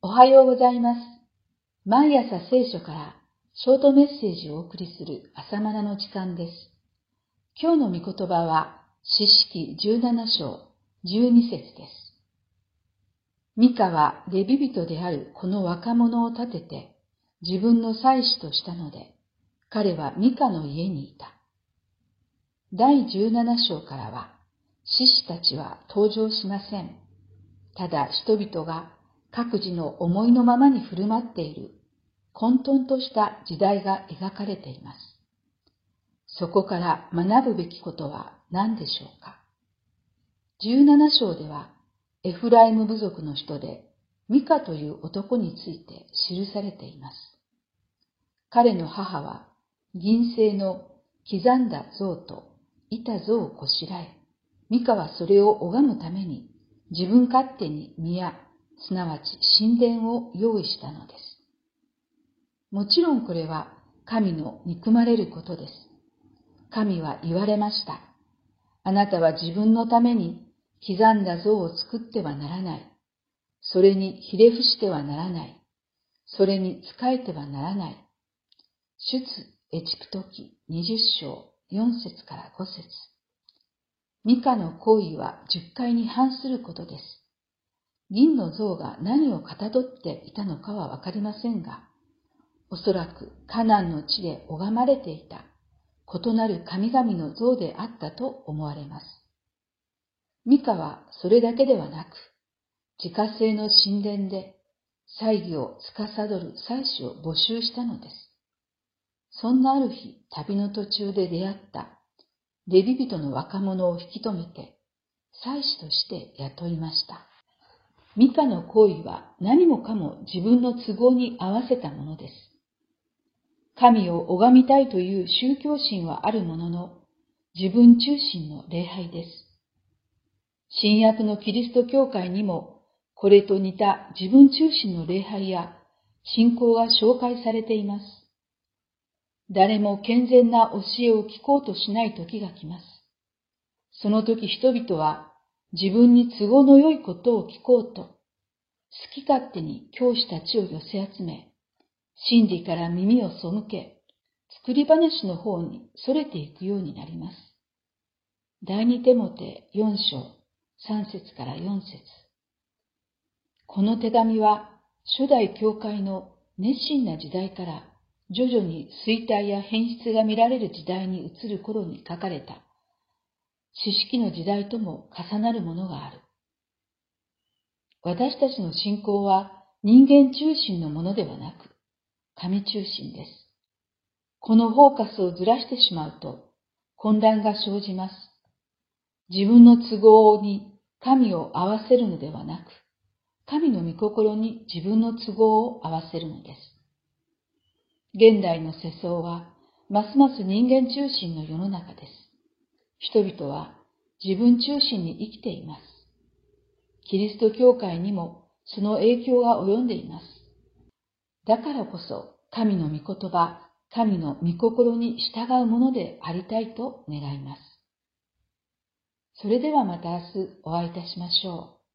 おはようございます。毎朝聖書からショートメッセージをお送りする朝マナの時間です。今日の御言葉は、詩式17章12節です。ミカはレビ人であるこの若者を立てて自分の妻子としたので、彼はミカの家にいた。第17章からは、獅子たちは登場しません。ただ人々が各自の思いのままに振る舞っている混沌とした時代が描かれています。そこから学ぶべきことは何でしょうか ?17 章ではエフライム部族の人でミカという男について記されています。彼の母は銀製の刻んだ像と板像をこしらえ、ミカはそれを拝むために自分勝手に宮、すなわち神殿を用意したのです。もちろんこれは神の憎まれることです。神は言われました。あなたは自分のために刻んだ像を作ってはならない。それにひれ伏してはならない。それに仕えてはならない。出エジプト記二十章四節から五節ミカの行為は十回に反することです。銀の像が何をかたどっていたのかはわかりませんが、おそらくカナンの地で拝まれていた異なる神々の像であったと思われます。ミカはそれだけではなく、自家製の神殿で祭儀を司る祭司を募集したのです。そんなある日、旅の途中で出会ったレビ人の若者を引き止めて、祭司として雇いました。ミカの行為は何もかも自分の都合に合わせたものです。神を拝みたいという宗教心はあるものの、自分中心の礼拝です。新約のキリスト教会にも、これと似た自分中心の礼拝や信仰が紹介されています。誰も健全な教えを聞こうとしない時が来ます。その時人々は自分に都合の良いことを聞こうと、好き勝手に教師たちを寄せ集め、真理から耳を背け、作り話の方に逸れていくようになります。第二手モて4章3節から4節この手紙は初代教会の熱心な時代から徐々に衰退や変質が見られる時代に移る頃に書かれた知識の時代とも重なるものがある。私たちの信仰は人間中心のものではなく、神中心です。このフォーカスをずらしてしまうと混乱が生じます。自分の都合に神を合わせるのではなく、神の御心に自分の都合を合わせるのです。現代の世相は、ますます人間中心の世の中です。人々は自分中心に生きています。キリスト教会にもその影響が及んでいます。だからこそ神の御言葉、神の御心に従うものでありたいと願います。それではまた明日お会いいたしましょう。